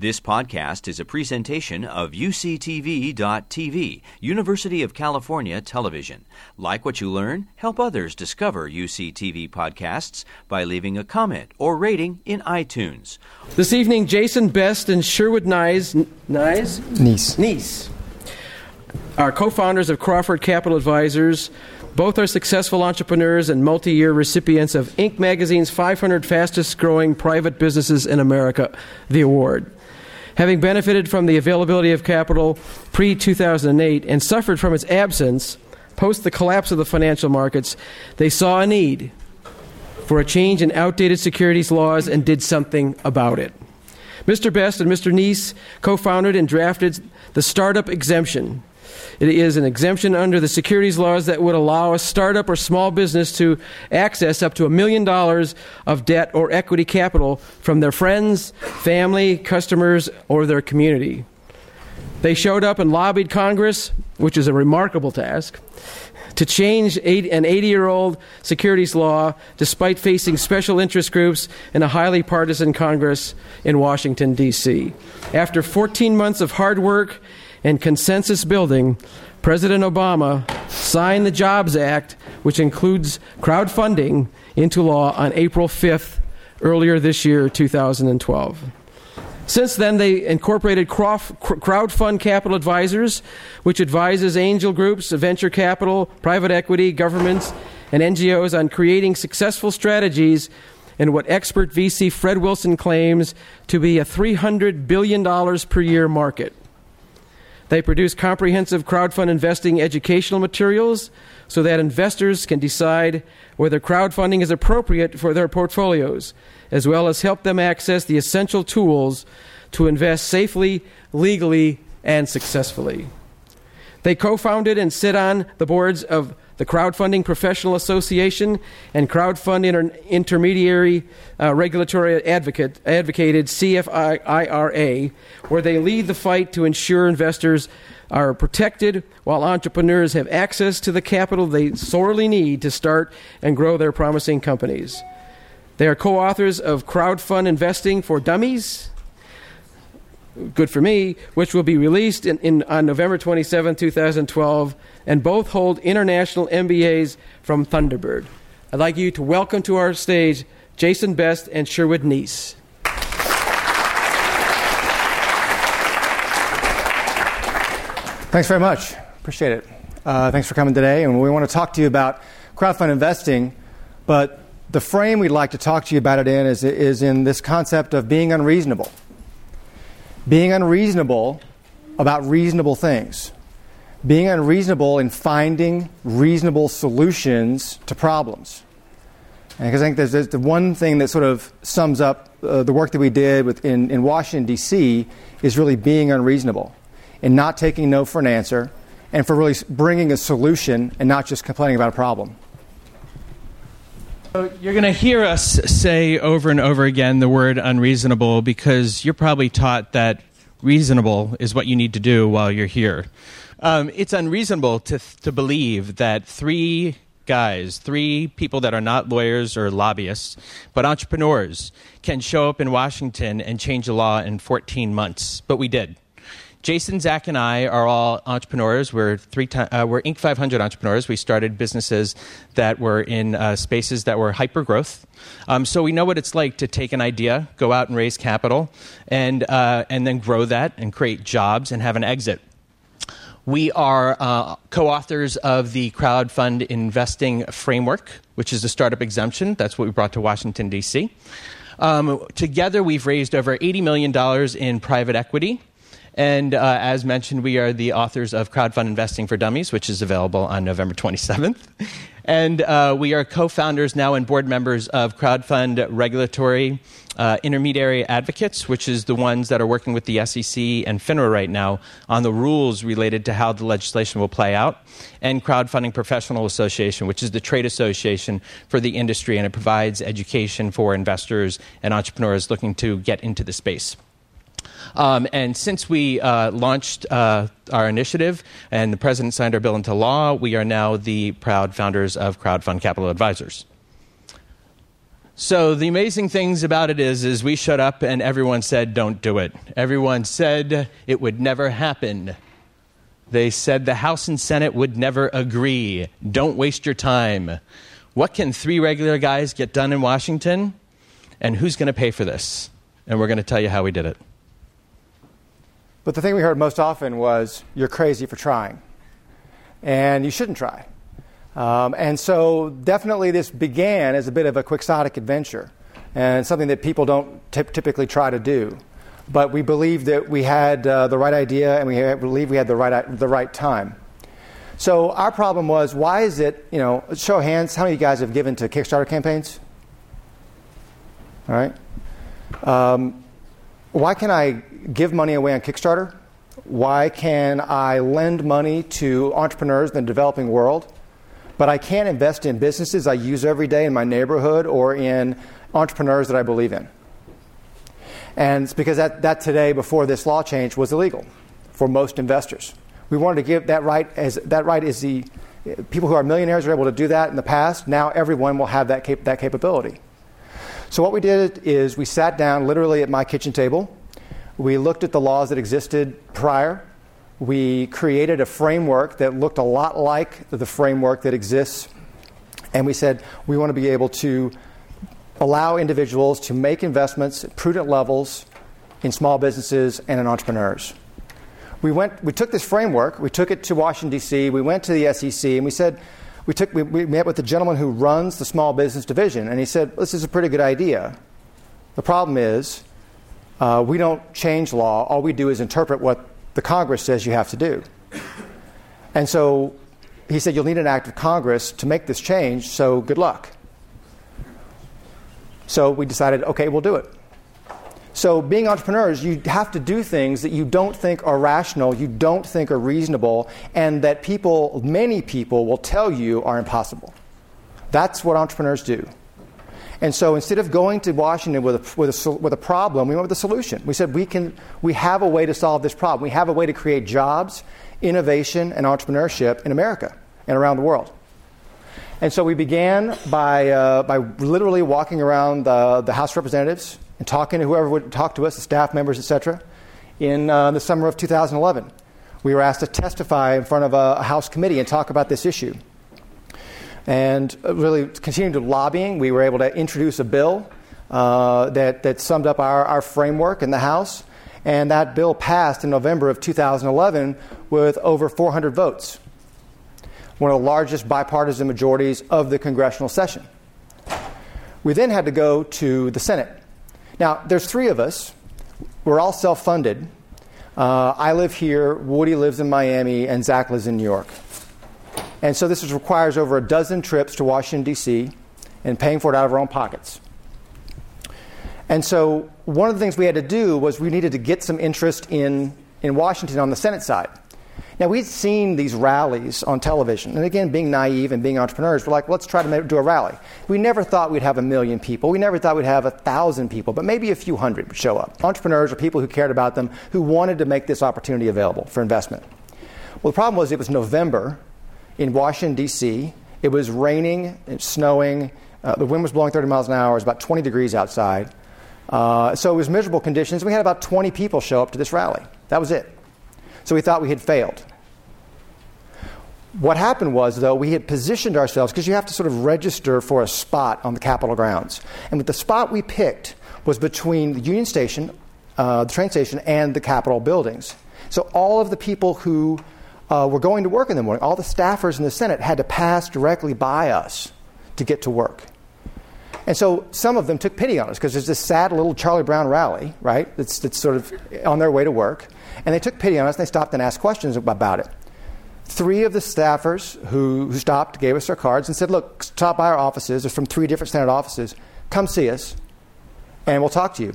This podcast is a presentation of UCTV.tv, University of California Television. Like what you learn? Help others discover UCTV podcasts by leaving a comment or rating in iTunes. This evening, Jason Best and Sherwood Nyes, Nyes? Niess. Niess are co founders of Crowdfund Capital Advisors. Both are successful entrepreneurs and multi year recipients of Inc. magazine's 500 fastest growing private businesses in America, the award. Having benefited from the availability of capital pre 2008 and suffered from its absence post the collapse of the financial markets, they saw a need for a change in outdated securities laws and did something about it. Mr. Best and Mr. Niess co founded and drafted the Startup Exemption. It is an exemption under the securities laws that would allow a startup or small business to access up to a million dollars of debt or equity capital from their friends, family, customers, or their community. They showed up and lobbied Congress, which is a remarkable task, to change an 80 year old securities law despite facing special interest groups and a highly partisan Congress in Washington, D.C. After 14 months of hard work and consensus building, President Obama signed the Jobs Act, which includes crowdfunding, into law on April 5th, earlier this year, 2012. Since then, they incorporated Crowdfund Capital Advisors, which advises angel groups, venture capital, private equity, governments, and NGOs on creating successful strategies in what expert VC Fred Wilson claims to be a $300 billion per year market. They produce comprehensive crowdfund investing educational materials so that investors can decide whether crowdfunding is appropriate for their portfolios, as well as help them access the essential tools to invest safely, legally, and successfully. They co founded and sit on the boards of the Crowdfunding Professional Association and Crowdfund Inter- Intermediary uh, Regulatory Advocate, Advocated CFIRA, where they lead the fight to ensure investors are protected while entrepreneurs have access to the capital they sorely need to start and grow their promising companies. They are co authors of Crowdfund Investing for Dummies good for me, which will be released in, in, on November 27, 2012, and both hold international MBAs from Thunderbird. I'd like you to welcome to our stage Jason Best and Sherwood Niess. Thanks very much. Appreciate it. Uh, thanks for coming today. And we want to talk to you about crowdfund investing, but the frame we'd like to talk to you about it in is, is in this concept of being unreasonable being unreasonable about reasonable things, being unreasonable in finding reasonable solutions to problems. Because I think there's, there's, the one thing that sort of sums up uh, the work that we did with, in, in Washington, D.C., is really being unreasonable and not taking no for an answer and for really bringing a solution and not just complaining about a problem. So you're going to hear us say over and over again the word unreasonable because you're probably taught that reasonable is what you need to do while you're here. Um, it's unreasonable to, to believe that three guys, three people that are not lawyers or lobbyists, but entrepreneurs, can show up in Washington and change the law in 14 months. But we did. Jason, Zach, and I are all entrepreneurs. We're three time, uh, we're Inc. 500 entrepreneurs. We started businesses that were in uh, spaces that were hyper growth. Um, so we know what it's like to take an idea, go out and raise capital, and uh, and then grow that and create jobs and have an exit. We are uh, co authors of the crowdfund investing framework, which is a startup exemption. That's what we brought to Washington, D.C. Um, together, we've raised over $80 million in private equity and uh, as mentioned, we are the authors of Crowdfund Investing for Dummies, which is available on November 27th. And uh, we are co founders now and board members of Crowdfund Regulatory uh, Intermediary Advocates, which is the ones that are working with the SEC and FINRA right now on the rules related to how the legislation will play out, and Crowdfunding Professional Association, which is the trade association for the industry, and it provides education for investors and entrepreneurs looking to get into the space. Um, and since we uh, launched uh, our initiative and the president signed our bill into law, we are now the proud founders of Crowdfund Capital Advisors. So the amazing things about it is, is we shut up and everyone said, "Don't do it." Everyone said it would never happen. They said the House and Senate would never agree. Don't waste your time. What can three regular guys get done in Washington? And who's going to pay for this? And we're going to tell you how we did it. But the thing we heard most often was, "You're crazy for trying," and you shouldn't try. Um, and so, definitely, this began as a bit of a quixotic adventure and something that people don't t- typically try to do. But we believed that we had uh, the right idea and we believed we had the right, the right time. So, our problem was why is it, you know, show of hands, how many of you guys have given to Kickstarter campaigns? All right. Um, why can I give money away on Kickstarter? Why can I lend money to entrepreneurs in the developing world? but I can't invest in businesses I use every day in my neighborhood or in entrepreneurs that I believe in. And it's because that, that today, before this law change, was illegal for most investors. We wanted to give that right as that right is the people who are millionaires are able to do that in the past. Now everyone will have that, cap- that capability. So what we did is we sat down literally at my kitchen table. We looked at the laws that existed prior we created a framework that looked a lot like the framework that exists. And we said we want to be able to allow individuals to make investments at prudent levels in small businesses and in entrepreneurs. We, went, we took this framework, we took it to Washington, D.C., we went to the SEC, and we said, we, took, we, we met with the gentleman who runs the small business division, and he said, This is a pretty good idea. The problem is, uh, we don't change law, all we do is interpret what the Congress says you have to do. And so he said, You'll need an act of Congress to make this change, so good luck. So we decided, okay, we'll do it. So, being entrepreneurs, you have to do things that you don't think are rational, you don't think are reasonable, and that people, many people, will tell you are impossible. That's what entrepreneurs do. And so instead of going to Washington with a, with, a, with a problem, we went with a solution. We said we, can, we have a way to solve this problem. We have a way to create jobs, innovation, and entrepreneurship in America and around the world. And so we began by, uh, by literally walking around the, the House of Representatives and talking to whoever would talk to us, the staff members, etc. In uh, the summer of 2011, we were asked to testify in front of a, a House committee and talk about this issue. And really continuing to lobbying, we were able to introduce a bill uh, that, that summed up our, our framework in the House. And that bill passed in November of 2011 with over 400 votes, one of the largest bipartisan majorities of the congressional session. We then had to go to the Senate. Now, there's three of us. We're all self funded. Uh, I live here, Woody lives in Miami, and Zach lives in New York. And so this requires over a dozen trips to Washington, D.C., and paying for it out of our own pockets. And so one of the things we had to do was we needed to get some interest in, in Washington on the Senate side. Now, we'd seen these rallies on television. And again, being naive and being entrepreneurs, we're like, let's try to do a rally. We never thought we'd have a million people. We never thought we'd have a thousand people, but maybe a few hundred would show up. Entrepreneurs or people who cared about them who wanted to make this opportunity available for investment. Well, the problem was it was November, in Washington, D.C. It was raining, and snowing. Uh, the wind was blowing 30 miles an hour. It was about 20 degrees outside. Uh, so it was miserable conditions. We had about 20 people show up to this rally. That was it. So we thought we had failed. What happened was, though, we had positioned ourselves because you have to sort of register for a spot on the Capitol grounds. And the spot we picked was between the Union Station, uh, the train station, and the Capitol buildings. So all of the people who uh, were going to work in the morning. All the staffers in the Senate had to pass directly by us to get to work. And so some of them took pity on us because there's this sad little Charlie Brown rally, right? That's, that's sort of on their way to work. And they took pity on us and they stopped and asked questions about it. Three of the staffers who, who stopped gave us their cards and said, Look, stop by our offices. They're from three different Senate offices. Come see us and we'll talk to you.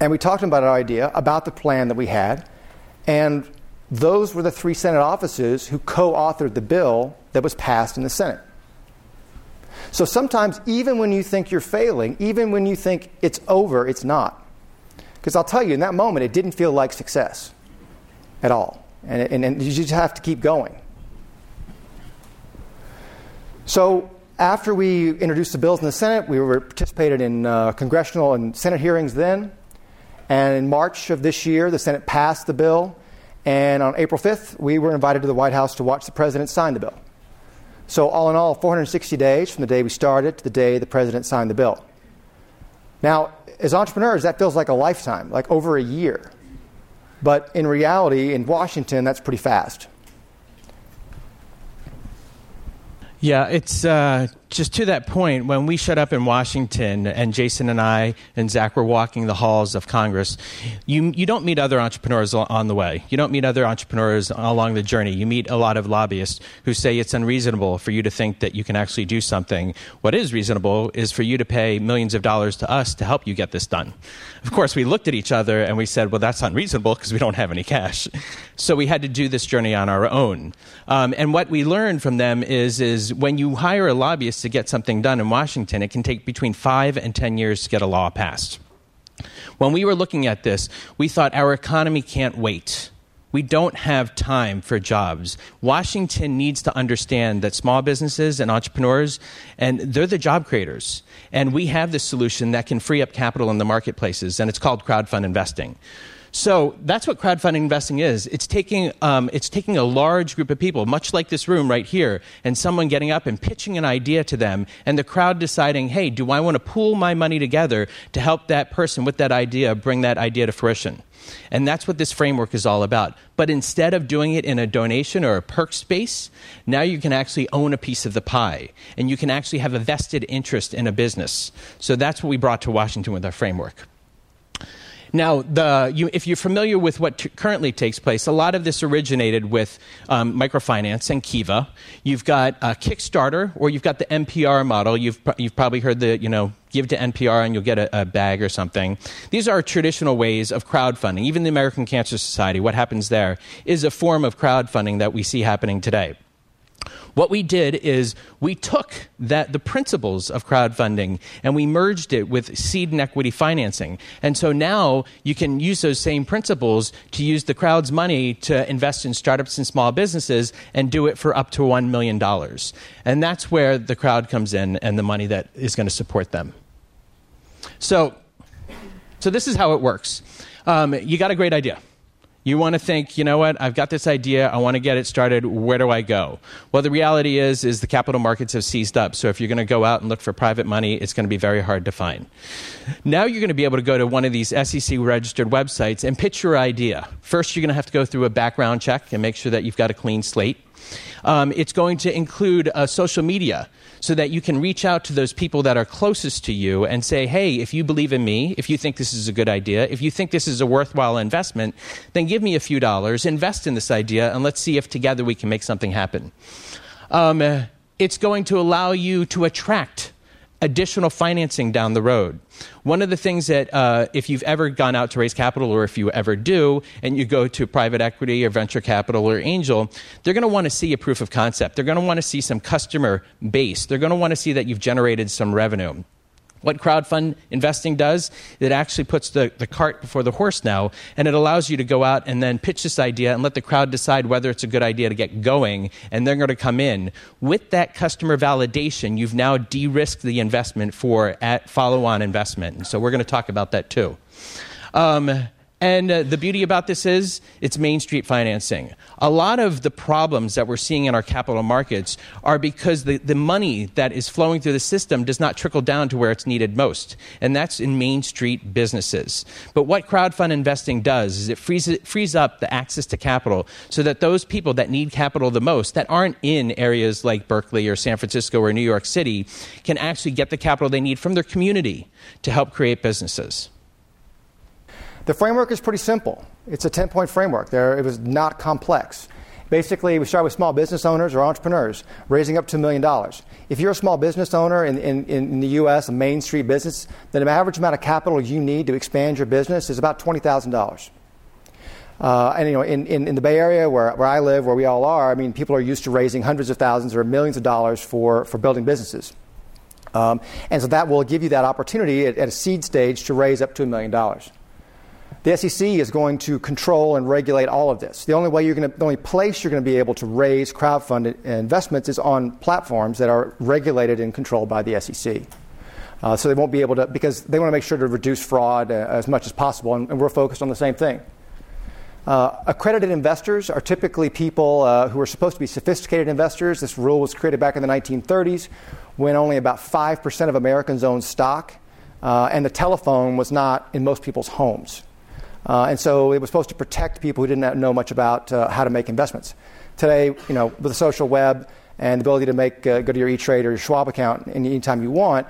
And we talked about our idea, about the plan that we had. And those were the three Senate offices who co authored the bill that was passed in the Senate. So sometimes, even when you think you're failing, even when you think it's over, it's not. Because I'll tell you, in that moment, it didn't feel like success at all. And, and, and you just have to keep going. So, after we introduced the bills in the Senate, we were participated in uh, congressional and Senate hearings then. And in March of this year, the Senate passed the bill. And on April 5th, we were invited to the White House to watch the president sign the bill. So, all in all, 460 days from the day we started to the day the president signed the bill. Now, as entrepreneurs, that feels like a lifetime, like over a year. But in reality, in Washington, that's pretty fast. Yeah, it's uh, just to that point, when we showed up in Washington and Jason and I and Zach were walking the halls of Congress, you, you don't meet other entrepreneurs on the way. You don't meet other entrepreneurs along the journey. You meet a lot of lobbyists who say it's unreasonable for you to think that you can actually do something. What is reasonable is for you to pay millions of dollars to us to help you get this done. Of course, we looked at each other and we said, well, that's unreasonable because we don't have any cash. So we had to do this journey on our own. Um, and what we learned from them is, is when you hire a lobbyist, to get something done in Washington, it can take between five and 10 years to get a law passed. When we were looking at this, we thought our economy can't wait. We don't have time for jobs. Washington needs to understand that small businesses and entrepreneurs, and they're the job creators. And we have this solution that can free up capital in the marketplaces, and it's called crowdfund investing. So that's what crowdfunding investing is. It's taking, um, it's taking a large group of people, much like this room right here, and someone getting up and pitching an idea to them, and the crowd deciding, hey, do I want to pool my money together to help that person with that idea bring that idea to fruition? And that's what this framework is all about. But instead of doing it in a donation or a perk space, now you can actually own a piece of the pie and you can actually have a vested interest in a business. So that's what we brought to Washington with our framework. Now, the, you, if you're familiar with what t- currently takes place, a lot of this originated with um, microfinance and Kiva. You've got a Kickstarter, or you've got the NPR model. You've, pr- you've probably heard the, you know, give to NPR and you'll get a, a, bag or something. These are traditional ways of crowdfunding. Even the American Cancer Society, what happens there is a form of crowdfunding that we see happening today. What we did is we took that the principles of crowdfunding and we merged it with seed and equity financing. And so now you can use those same principles to use the crowd's money to invest in startups and small businesses and do it for up to $1 million. And that's where the crowd comes in and the money that is going to support them. So, so this is how it works. Um, you got a great idea you want to think, you know what, I've got this idea, I want to get it started, where do I go? Well, the reality is, is the capital markets have seized up. So if you're going to go out and look for private money, it's going to be very hard to find. Now you're going to be able to go to one of these SEC registered websites and pitch your idea. First, you're going to have to go through a background check and make sure that you've got a clean slate. Um, it's going to include uh, social media so that you can reach out to those people that are closest to you and say, hey, if you believe in me, if you think this is a good idea, if you think this is a worthwhile investment, then give me a few dollars, invest in this idea, and let's see if together we can make something happen. Um, it's going to allow you to attract additional financing down the road. One of the things that, uh, if you've ever gone out to raise capital, or if you ever do, and you go to private equity or venture capital or angel, they're going to want to see a proof of concept. They're going to want to see some customer base. They're going to want to see that you've generated some revenue. What crowdfund investing does, it actually puts the, the cart before the horse now, and it allows you to go out and then pitch this idea and let the crowd decide whether it's a good idea to get going, and they're going to come in. With that customer validation, you've now de risked the investment for at follow on investment. And so we're going to talk about that too. Um, and uh, the beauty about this is it's Main Street financing. A lot of the problems that we're seeing in our capital markets are because the, the money that is flowing through the system does not trickle down to where it's needed most. And that's in Main Street businesses. But what crowdfund investing does is it frees, it frees up the access to capital so that those people that need capital the most, that aren't in areas like Berkeley or San Francisco or New York City, can actually get the capital they need from their community to help create businesses. The framework is pretty simple. It's a 10 point framework. There, it was not complex. Basically, we start with small business owners or entrepreneurs raising up to a million dollars. If you're a small business owner in, in, in the U.S., a Main Street business, then the average amount of capital you need to expand your business is about $20,000. Uh, and you know, in, in, in, the Bay Area where, where I live, where we all are, I mean, people are used to raising hundreds of thousands or millions of dollars for, for building businesses. Um, and so that will give you that opportunity at, at a seed stage to raise up to a million dollars. The SEC is going to control and regulate all of this. The only way you're going to, the only place you're going to be able to raise crowdfunded investments is on platforms that are regulated and controlled by the SEC. Uh, so they won't be able to, because they want to make sure to reduce fraud uh, as much as possible, and, and, we're focused on the same thing. Uh, accredited investors are typically people uh, who are supposed to be sophisticated investors. This rule was created back in the 1930s when only about 5% of Americans owned stock, uh, and the telephone was not in most people's homes. Uh, and so it was supposed to protect people who didn't know much about how to make investments. Today, you know, with the social web and the ability to make, go to your E-Trade or your Schwab account anytime you want,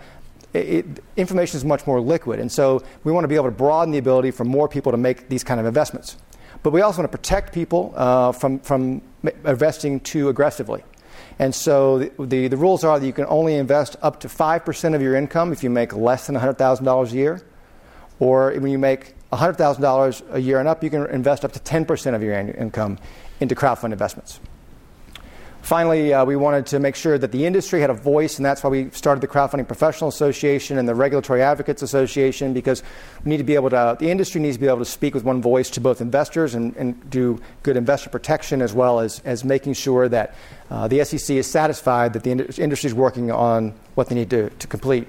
it, information is much more liquid. And so we want to be able to broaden the ability for more people to make these kind of investments. But we also want to protect people uh, from, from investing too aggressively. And so the, the, the, rules are that you can only invest up to 5% of your income if you make less than $100,000 a year. Or when you make $100,000 a year and up, you can invest up to 10% of your annual income into crowdfund investments. Finally, uh, we wanted to make sure that the industry had a voice, and that's why we started the Crowdfunding Professional Association and the Regulatory Advocates Association, because we need to be able to, the industry needs to be able to speak with one voice to both investors and, and do good investor protection as well as, as making sure that uh, the SEC is satisfied that the industry is working on what they need to, to complete.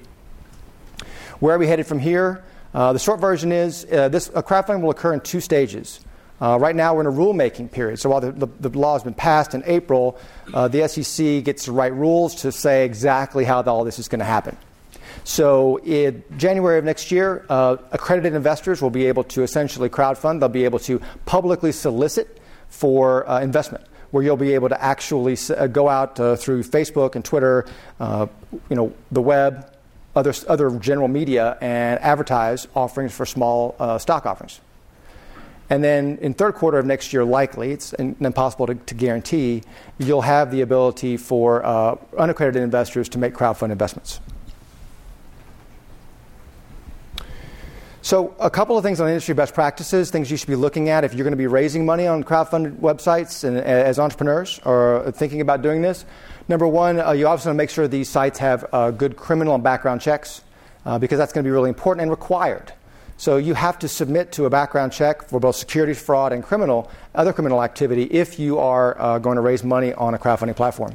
Where are we headed from here? Uh, the short version is uh, this crowdfunding will occur in two stages. Uh, right now, we're in a rulemaking period. So while the, the, the law has been passed in April, uh, the SEC gets to write rules to say exactly how all this is going to happen. So in January of next year, uh, accredited investors will be able to essentially crowdfund. They'll be able to publicly solicit for uh, investment where you'll be able to actually go out uh, through Facebook and Twitter, uh, you know, the web, other, other general media, and advertise offerings for small uh, stock offerings. And then in third quarter of next year, likely, it's impossible to, to guarantee, you'll have the ability for uh, unaccredited investors to make crowdfund investments. So, a couple of things on industry best practices, things you should be looking at if you're going to be raising money on crowdfunded websites and as entrepreneurs or thinking about doing this. Number one, uh, you obviously want to make sure these sites have uh, good criminal and background checks uh, because that's going to be really important and required. So you have to submit to a background check for both securities fraud and criminal, other criminal activity if you are uh, going to raise money on a crowdfunding platform.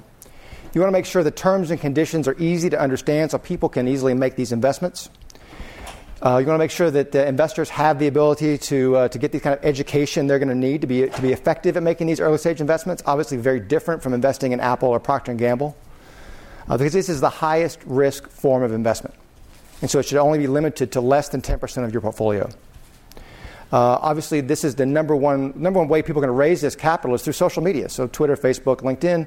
You want to make sure the terms and conditions are easy to understand so people can easily make these investments. Uh, you want to make sure that the investors have the ability to, uh, to get the kind of education they're going to need to be, to be effective at making these early stage investments. Obviously, very different from investing in Apple or Procter & Gamble, uh, because this is the highest risk form of investment. And so it should only be limited to less than 10% of your portfolio. Uh, obviously, this is the number one, number one way people are going to raise this capital is through social media. So, Twitter, Facebook, LinkedIn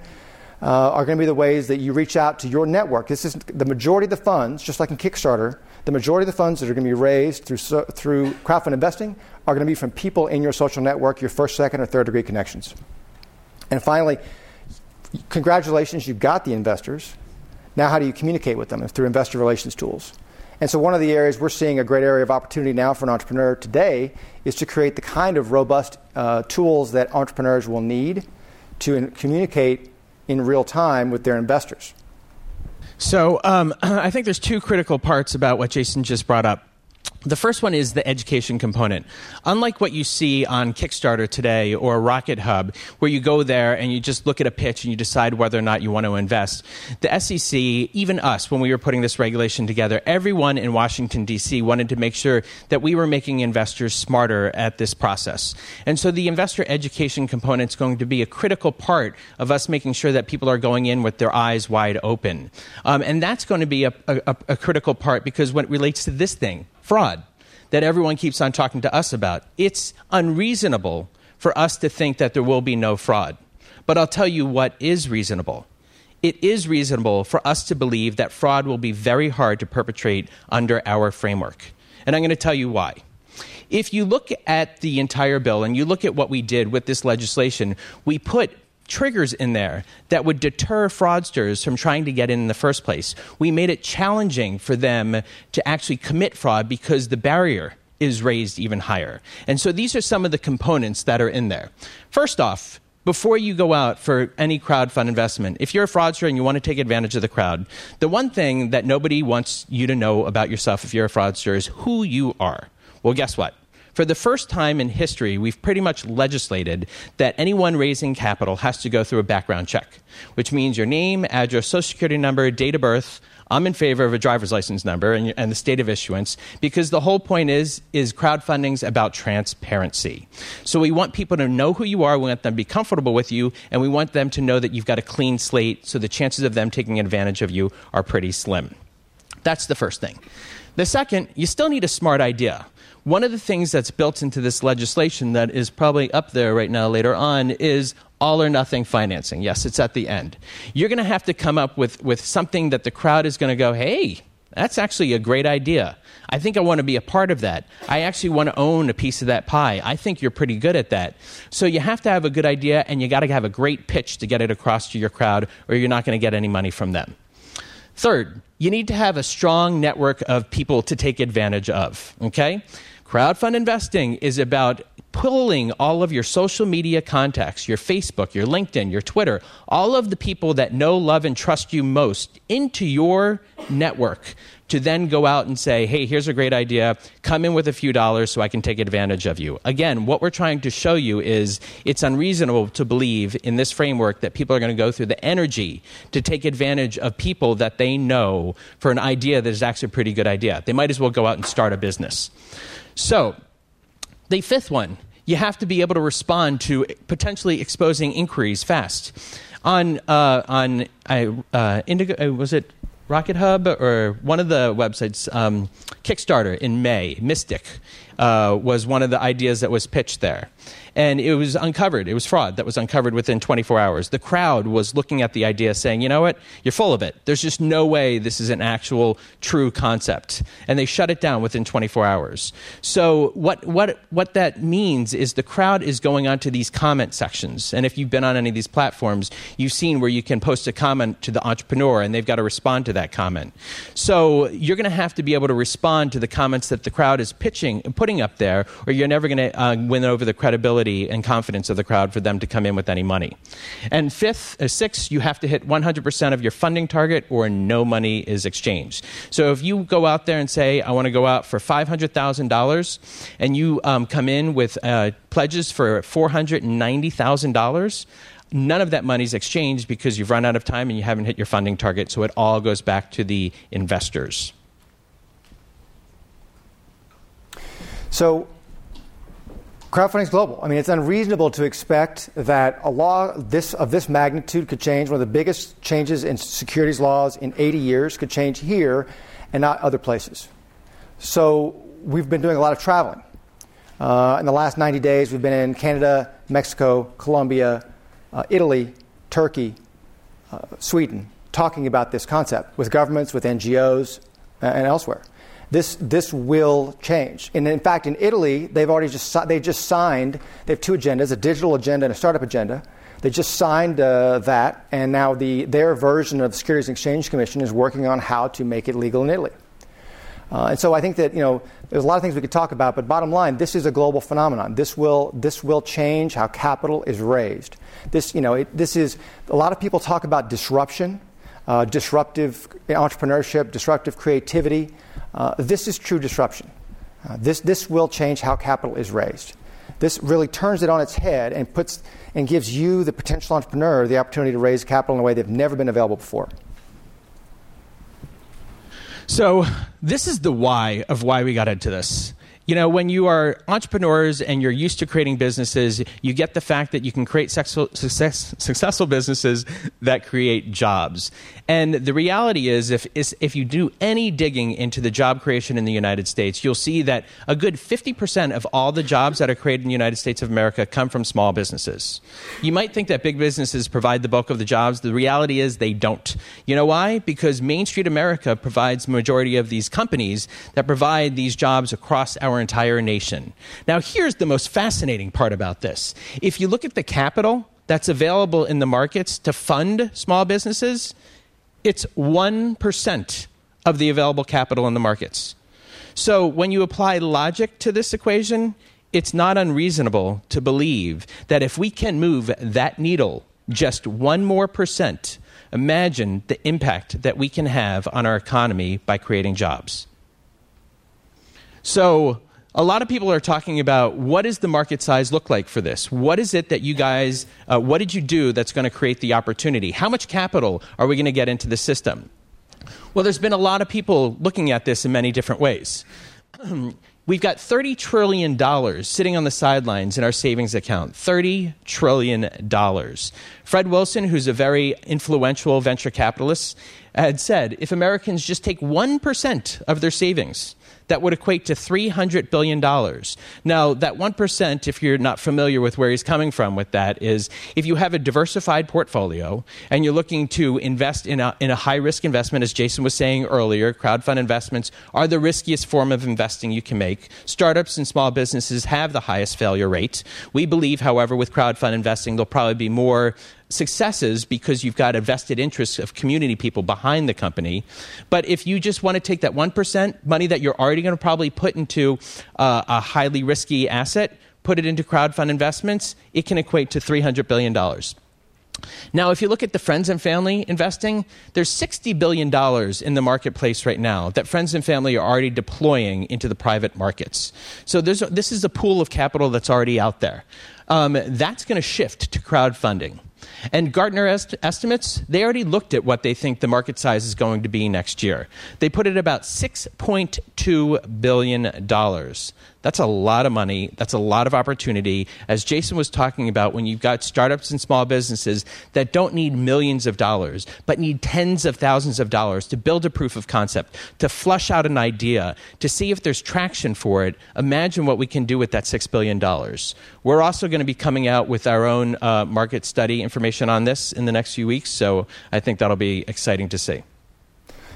uh, are going to be the ways that you reach out to your network. This is the majority of the funds, just like in Kickstarter, the majority of the funds that are going to be raised through, through crowdfund investing are going to be from people in your social network, your first, second, or third degree connections. And finally, congratulations, you've got the investors. Now, how do you communicate with them? Through investor relations tools. And so, one of the areas we're seeing a great area of opportunity now for an entrepreneur today is to create the kind of robust uh, tools that entrepreneurs will need to in- communicate in real time with their investors. So, um, I think there's two critical parts about what Jason just brought up. The first one is the education component. Unlike what you see on Kickstarter today or Rocket Hub, where you go there and you just look at a pitch and you decide whether or not you want to invest, the SEC, even us, when we were putting this regulation together, everyone in Washington, D.C. wanted to make sure that we were making investors smarter at this process. And so the investor education component is going to be a critical part of us making sure that people are going in with their eyes wide open. Um, and that's going to be a, a, a critical part because when it relates to this thing, fraud that everyone keeps on talking to us about. It's unreasonable for us to think that there will be no fraud. But I'll tell you what is reasonable. It is reasonable for us to believe that fraud will be very hard to perpetrate under our framework. And I'm going to tell you why. If you look at the entire bill and you look at what we did with this legislation, we put triggers in there that would deter fraudsters from trying to get in in the first place. We made it challenging for them to actually commit fraud because the barrier is raised even higher. And so these are some of the components that are in there. First off, before you go out for any crowdfund investment, if you're a fraudster and you want to take advantage of the crowd, the one thing that nobody wants you to know about yourself if you're a fraudster is who you are. Well, guess what? For the first time in history, we've pretty much legislated that anyone raising capital has to go through a background check, which means your name, address, social security number, date of birth, I'm in favor of a driver's license number and, and, the state of issuance because the whole point is is crowdfunding's about transparency. So we want people to know who you are, we want them to be comfortable with you, and we want them to know that you've got a clean slate so the chances of them taking advantage of you are pretty slim. That's the first thing. The second, you still need a smart idea. One of the things that's built into this legislation that is probably up there right now later on is all or nothing financing. Yes, it's at the end. You're going to have to come up with, with something that the crowd is going to go, hey, that's actually a great idea. I think I want to be a part of that. I actually want to own a piece of that pie. I think you're pretty good at that. So you have to have a good idea and you got to have a great pitch to get it across to your crowd or you're not going to get any money from them. Third, you need to have a strong network of people to take advantage of, okay? Crowdfund investing is about pulling all of your social media contacts, your Facebook, your LinkedIn, your Twitter, all of the people that know, love, and trust you most into your network to then go out and say, hey, here's a great idea. Come in with a few dollars so I can take advantage of you. Again, what we're trying to show you is it's unreasonable to believe in this framework that people are going to go through the energy to take advantage of people that they know for an idea that is actually a pretty good idea. They might as well go out and start a business. So, the fifth one, you have to be able to respond to potentially exposing inquiries fast. On uh, on uh, Indiegogo, uh, was it Rocket Hub or one of the websites, um, Kickstarter in May, Mystic uh, was one of the ideas that was pitched there and it was uncovered. It was fraud that was uncovered within 24 hours. The crowd was looking at the idea saying, you know what, you're full of it. There's just no way this is an actual true concept. And they shut it down within 24 hours. So, what, what, what that means is the crowd is going onto these comment sections. And if you've been on any of these platforms, you've seen where you can post a comment to the entrepreneur and they've got to respond to that comment. So, you're going to have to be able to respond to the comments that the crowd is pitching, and putting up there, or you're never going to uh, win over the credibility and confidence of the crowd for them to come in with any money. And fifth, uh, six, you have to hit 100% of your funding target or no money is exchanged. So if you go out there and say, I want to go out for $500,000 and you um, come in with uh, pledges for $490,000, none of that money is exchanged because you've run out of time and you haven't hit your funding target. So it all goes back to the investors. So Crowdfunding is global. I mean, it's unreasonable to expect that a law this, of this magnitude could change. One of the biggest changes in securities laws in 80 years could change here and not other places. So we've been doing a lot of traveling. Uh, in the last 90 days, we've been in Canada, Mexico, Colombia, uh, Italy, Turkey, uh, Sweden, talking about this concept with governments, with NGOs, and elsewhere this, this will change. And in fact, in Italy, they've already just, they just signed, they have two agendas, a digital agenda and a startup agenda. They just signed uh, that, and now the, their version of the Securities and Exchange Commission is working on how to make it legal in Italy. Uh, and so I think that you know there's a lot of things we could talk about, but bottom line, this is a global phenomenon. This will this will change how capital is raised. This you know it, this is a lot of people talk about disruption, uh, disruptive entrepreneurship, disruptive creativity. Uh, this is true disruption. Uh, this, this will change how capital is raised. This really turns it on its head and, puts, and gives you, the potential entrepreneur, the opportunity to raise capital in a way they've never been available before. So, this is the why of why we got into this you know, when you are entrepreneurs and you're used to creating businesses, you get the fact that you can create success, successful businesses that create jobs. And the reality is, if, if you do any digging into the job creation in the United States, you'll see that a good 50% of all the jobs that are created in the United States of America come from small businesses. You might think that big businesses provide the bulk of the jobs. The reality is they don't. You know why? Because Main Street America provides majority of these companies that provide these jobs across our entire nation. Now, here's the most fascinating part about this. If you look at the capital that's available in the markets to fund small businesses, it's 1% of the available capital in the markets. So, when you apply logic to this equation, it's not unreasonable to believe that if we can move that needle just one more percent, imagine the impact that we can have on our economy by creating jobs. So, a lot of people are talking about what does the market size look like for this? What is it that you guys, uh, what did you do that's going to create the opportunity? How much capital are we going to get into the system? Well, there's been a lot of people looking at this in many different ways. We've got $30 trillion sitting on the sidelines in our savings account. $30 trillion. Fred Wilson, who's a very influential venture capitalist, had said if Americans just take 1% of their savings, that would equate to $300 billion. Now, that 1%, if you're not familiar with where he's coming from with that, is if you have a diversified portfolio and you're looking to invest in a, in a high risk investment, as Jason was saying earlier, crowdfund investments are the riskiest form of investing you can make. Startups and small businesses have the highest failure rate. We believe, however, with crowdfund investing, there'll probably be more successes because you've got a vested interest of community people behind the company. But if you just want to take that 1% money that you're already going to probably put into uh, a highly risky asset, put it into crowdfund investments, it can equate to $300 billion. Now, if you look at the friends and family investing, there's $60 billion in the marketplace right now that friends and family are already deploying into the private markets. So this is a pool of capital that's already out there. Um, that's going to shift to crowdfunding. And Gartner est- estimates, they already looked at what they think the market size is going to be next year. They put it about $6.2 billion. That's a lot of money. That's a lot of opportunity. As Jason was talking about, when you've got startups and small businesses that don't need millions of dollars, but need tens of thousands of dollars to build a proof of concept, to flush out an idea, to see if there's traction for it, imagine what we can do with that $6 billion. We're also going to be coming out with our own uh, market study information on this in the next few weeks, so I think that'll be exciting to see.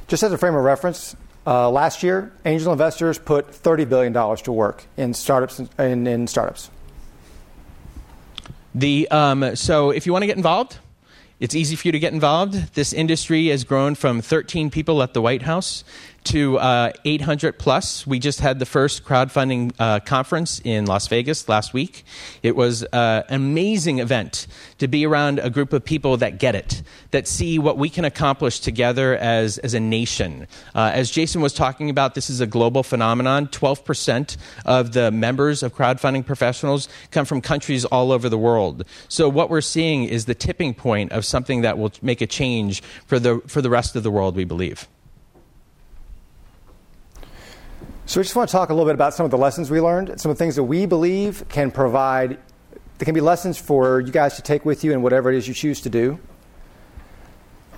Just as a frame of reference, uh, last year, angel investors put $30 billion to work in startups. In, in startups. The, um, so if you want to get involved, it's easy for you to get involved. This industry has grown from 13 people at the White House to uh, 800 plus. We just had the first crowdfunding uh, conference in Las Vegas last week. It was uh, an amazing event to be around a group of people that get it, that see what we can accomplish together as, as a nation. Uh, as Jason was talking about, this is a global phenomenon. 12% of the members of crowdfunding professionals come from countries all over the world. So what we're seeing is the tipping point of something that will make a change for the, for the rest of the world, we believe. So we just want to talk a little bit about some of the lessons we learned, some of the things that we believe can provide, there can be lessons for you guys to take with you in whatever it is you choose to do.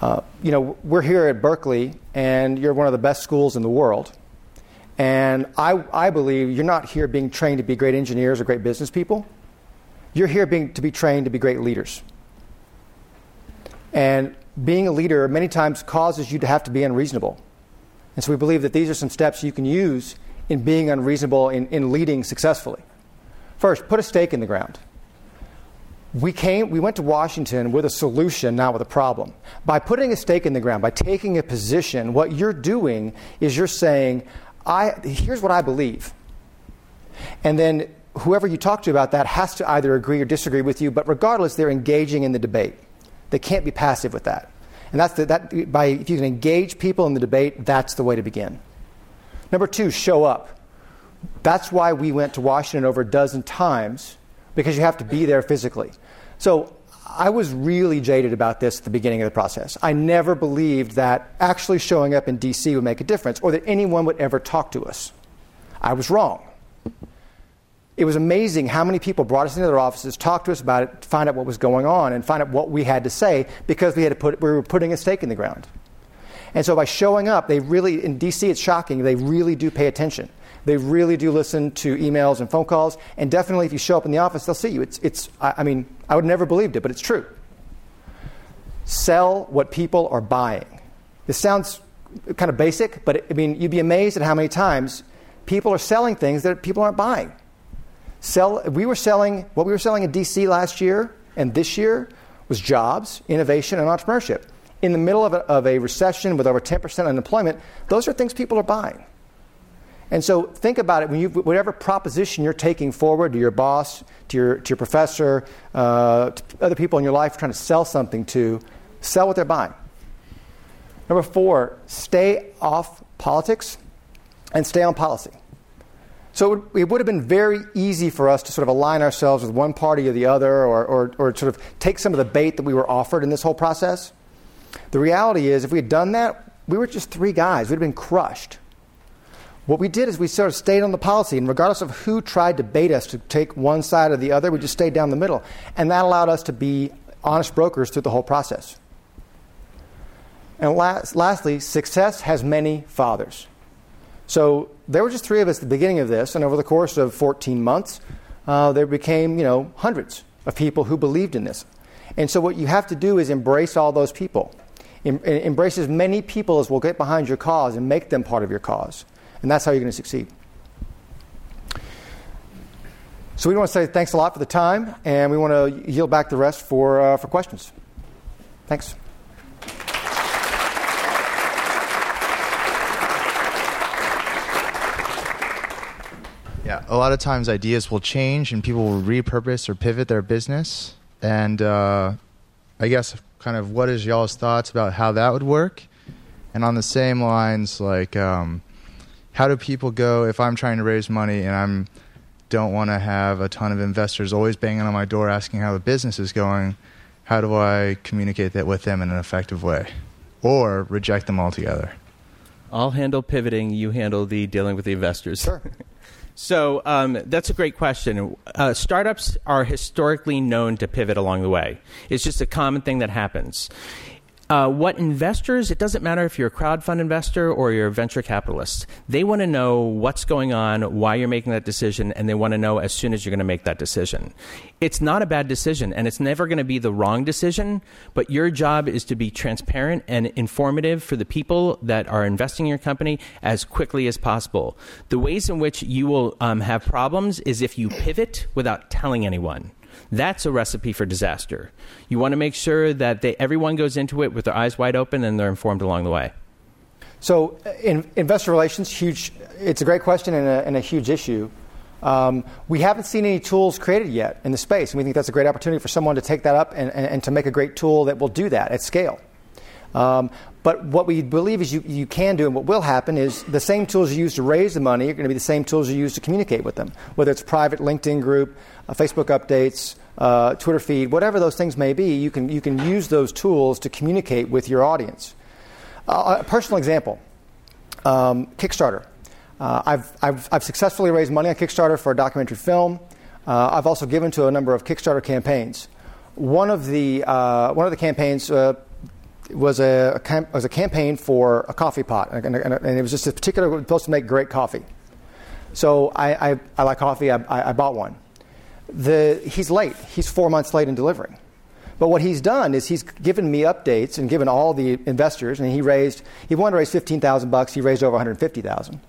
Uh, you know, we're here at Berkeley, and you're one of the best schools in the world. And I, I believe you're not here being trained to be great engineers or great business people. You're here being, to be trained to be great leaders. And being a leader many times causes you to have to be unreasonable. And so we believe that these are some steps you can use in being unreasonable, in, in leading successfully. First, put a stake in the ground. We, came, we went to Washington with a solution, not with a problem. By putting a stake in the ground, by taking a position, what you're doing is you're saying, I, here's what I believe. And then whoever you talk to about that has to either agree or disagree with you, but regardless, they're engaging in the debate. They can't be passive with that. And that's the, that, by, if you can engage people in the debate, that's the way to begin. Number two, show up. That's why we went to Washington over a dozen times, because you have to be there physically. So I was really jaded about this at the beginning of the process. I never believed that actually showing up in DC would make a difference or that anyone would ever talk to us. I was wrong it was amazing how many people brought us into their offices, talked to us about it, find out what was going on, and find out what we had to say because we had to put we were putting a stake in the ground. And so by showing up, they really in DC it's shocking. They really do pay attention. They really do listen to emails and phone calls, and definitely if you show up in the office, they'll see you. It's it's I, I mean I would never believed it, but it's true. Sell what people are buying. This sounds kind of basic, but it, I mean you'd be amazed at how many times people are selling things that people aren't buying. Sell, we were selling, what we were selling in DC last year and this year was jobs, innovation, and entrepreneurship. In the middle of a, of a recession with over 10% unemployment, those are things people are buying. And so think about it when you, whatever proposition you're taking forward to your boss, to your, to your professor, uh, to other people in your life trying to sell something to, sell what they're buying. Number four, stay off politics and stay on policy. So it would have been very easy for us to sort of align ourselves with one party or the other or, or, or sort of take some of the bait that we were offered in this whole process. The reality is, if we had done that, we were just three guys. We'd have been crushed. What we did is we sort of stayed on the policy, and regardless of who tried to bait us to take one side or the other, we just stayed down the middle. And that allowed us to be honest brokers through the whole process. And last, lastly, success has many fathers. So there were just three of us at the beginning of this, and over the course of 14 months, uh, there became, you know, hundreds of people who believed in this. And so what you have to do is embrace all those people. Em- embrace as many people as will get behind your cause and make them part of your cause. And that's how you're going to succeed. So we want to say thanks a lot for the time, and we want to yield back the rest for, uh, for questions. Thanks. A lot of times ideas will change and people will repurpose or pivot their business. And uh, I guess, kind of, what is y'all's thoughts about how that would work? And on the same lines, like, um, how do people go if I'm trying to raise money and I'm don't want to have a ton of investors always banging on my door asking how the business is going? How do I communicate that with them in an effective way, or reject them altogether? I'll handle pivoting. You handle the dealing with the investors. Sure. So um, that's a great question. Uh, startups are historically known to pivot along the way. It's just a common thing that happens. Uh, what investors, it doesn't matter if you're a crowdfund investor or you're a venture capitalist, they want to know what's going on, why you're making that decision, and they want to know as soon as you're going to make that decision. It's not a bad decision, and it's never going to be the wrong decision, but your job is to be transparent and informative for the people that are investing in your company as quickly as possible. The ways in which you will um, have problems is if you pivot without telling anyone. That's a recipe for disaster. You want to make sure that they, everyone goes into it with their eyes wide open and they're informed along the way. So, uh, in investor relations, huge. It's a great question and a, and a huge issue. Um, we haven't seen any tools created yet in the space, and we think that's a great opportunity for someone to take that up and, and, and to make a great tool that will do that at scale. Um, but what we believe is you, you can do, and what will happen is the same tools you use to raise the money are going to be the same tools you use to communicate with them, whether it's private LinkedIn group, Facebook updates, uh, Twitter feed, whatever those things may be, you can, you can use those tools to communicate with your audience. Uh, a personal example um, Kickstarter. Uh, I've, I've, I've, successfully raised money on Kickstarter for a documentary film. Uh, I've also given to a number of Kickstarter campaigns. One of the, uh, one of the campaigns uh, was a, a, was a campaign for a coffee pot, and, and, and it was just a particular, supposed to make great coffee. So I, I, I like coffee, I, I bought one the, he's late. He's four months late in delivering. But what he's done is he's given me updates and given all the investors, and he raised, he wanted to raise 15,000 bucks, he raised over 150,000.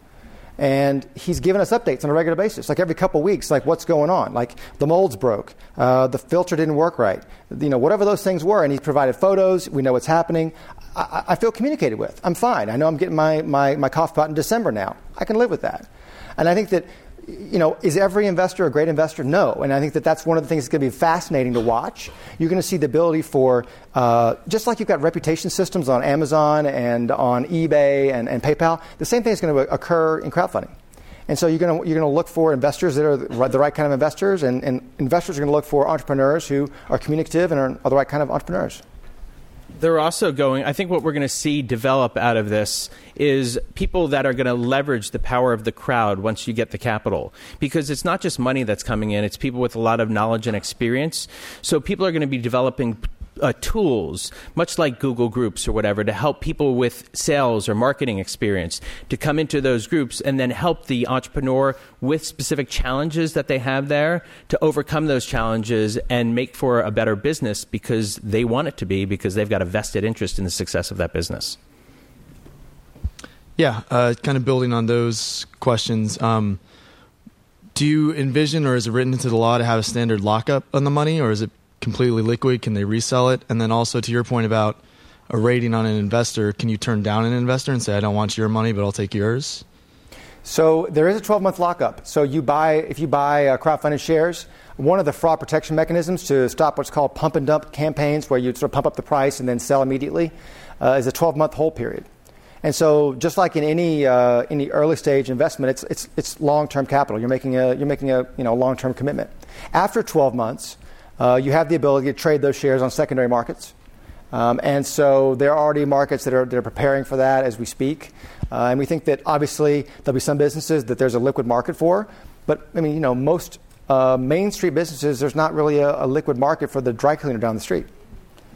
And he's given us updates on a regular basis, like every couple weeks, like what's going on, like the molds broke, uh, the filter didn't work right, you know, whatever those things were. And he's provided photos, we know what's happening. I, I feel communicated with. I'm fine. I know I'm getting my, my, my cough pot in December now. I can live with that. And I think that you know, is every investor a great investor? No. And I think that that's one of the things that's going to be fascinating to watch. You're going to see the ability for, uh, just like you've got reputation systems on Amazon and on eBay and, and PayPal, the same thing is going to occur in crowdfunding. And so you're going to, you're going to look for investors that are the right kind of investors, and, and investors are going to look for entrepreneurs who are communicative and are, are the right kind of entrepreneurs they're also going i think what we're going to see develop out of this is people that are going to leverage the power of the crowd once you get the capital. Because it's not just money that's coming in it's people with a lot of knowledge and experience. So people are going to be developing uh, tools, much like Google Groups or whatever, to help people with sales or marketing experience to come into those groups and then help the entrepreneur with specific challenges that they have there to overcome those challenges and make for a better business because they want it to be because they've got a vested interest in the success of that business. Yeah, uh, kind of building on those questions. Um, do you envision, or is it written into the law to have a standard lockup on the money, or is it completely liquid? Can they resell it? And then also to your point about a rating on an investor, can you turn down an investor and say, I don't want your money, but I'll take yours? So there is a 12 month lockup. So you buy, if you buy uh, crowdfunded shares, one of the fraud protection mechanisms to stop what's called pump and dump campaigns, where you sort of pump up the price and then sell immediately, uh, is a 12 month hold period. And so, just like in any uh, any early stage investment, it's it's, it's long term capital. You're making a you're making a you know long term commitment. After 12 months, uh, you have the ability to trade those shares on secondary markets. Um, and so there are already markets that are, that are preparing for that as we speak. Uh, and we think that obviously there'll be some businesses that there's a liquid market for. But I mean, you know, most uh, Main Street businesses, there's not really a, a, liquid market for the dry cleaner down the street.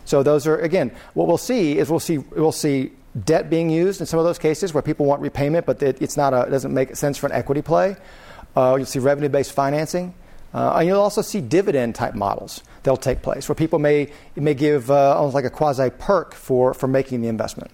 So those are again, what we'll see is we'll see we'll see debt being used in some of those cases where people want repayment, but it, it's not a, it doesn't make sense for an equity play. Uh, you'll see revenue-based financing, uh, and you'll also see dividend-type models that'll take place where people may may give uh, almost like a quasi perk for for making the investment.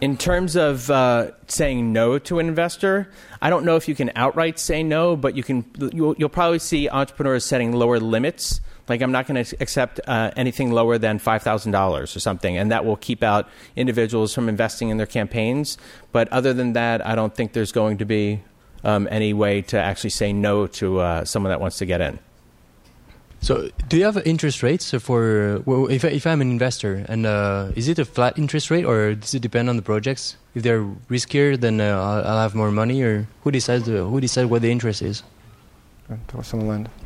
In terms of uh, saying no to an investor, I don't know if you can outright say no, but you can. You'll, you'll probably see entrepreneurs setting lower limits like I'm not going to accept uh, anything lower than five thousand dollars or something, and that will keep out individuals from investing in their campaigns. But other than that, I don't think there's going to be um, any way to actually say no to uh, someone that wants to get in. So, do you have interest rates for well, if if I'm an investor, and uh, is it a flat interest rate, or does it depend on the projects? If they're riskier, then uh, I'll, I'll, have more money, or who decides who decides what the interest is?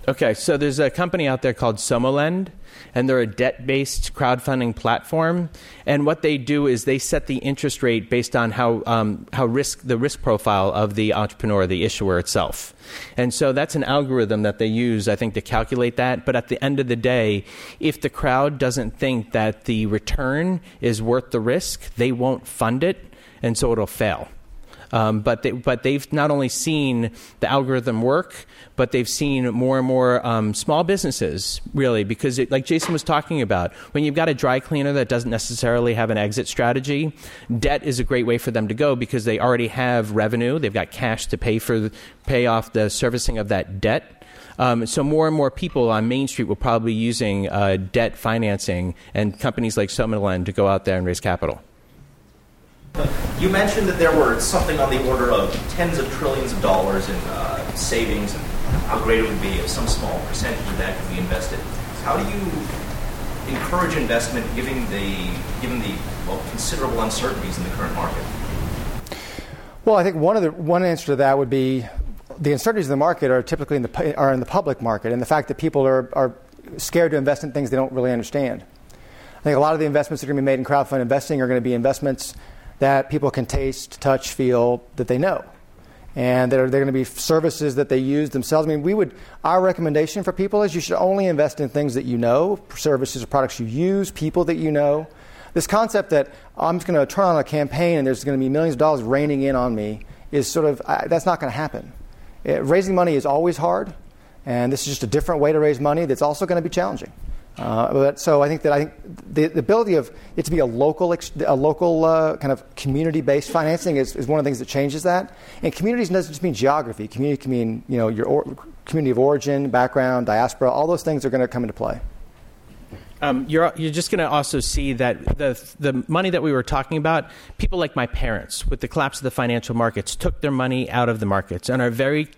Okay, so there's a company out there called SomoLend, and they're a debt-based crowdfunding platform. And what they do is they set the interest rate based on how um, how risk the risk profile of the entrepreneur, the issuer itself. And so that's an algorithm that they use, I think, to calculate that. But at the end of the day, if the crowd doesn't think that the return is worth the risk, they won't fund it, and so it'll fail. Um, but they, but they've not only seen the algorithm work, but they've seen more and more um, small businesses really because it, like Jason was talking about, when you've got a dry cleaner that doesn't necessarily have an exit strategy, debt is a great way for them to go because they already have revenue, they've got cash to pay for pay off the servicing of that debt. Um, so more and more people on Main Street will probably be using uh, debt financing and companies like SomoLend to go out there and raise capital. You mentioned that there were something on the order of tens of trillions of dollars in uh, savings and how great it would be if some small percentage of that could be invested. How do you encourage investment given the, given the well, considerable uncertainties in the current market? Well, I think one, of the, one answer to that would be the uncertainties in the market are typically in the, are in the public market, and the fact that people are, are scared to invest in things they don't really understand. I think a lot of the investments that are going to be made in crowdfund investing are going to be investments that people can taste, touch, feel that they know. And they're, they're going to be services that they use themselves. I mean, we would, our recommendation for people is you should only invest in things that you know, services or products you use, people that you know. This concept that I'm just going to turn on a campaign and there's going to be millions of dollars raining in on me is sort of, that's not going to happen. It, raising money is always hard, and this is just a different way to raise money that's also going to be challenging. Uh, but, so I think that I think the, the, ability of it to be a local, a local uh, kind of community-based financing is, is, one of the things that changes that. And communities doesn't just mean geography. Community can mean you know your or, community of origin, background, diaspora. All those things are going to come into play. Um, you're, you're just going to also see that the, the money that we were talking about, people like my parents, with the collapse of the financial markets, took their money out of the markets and are very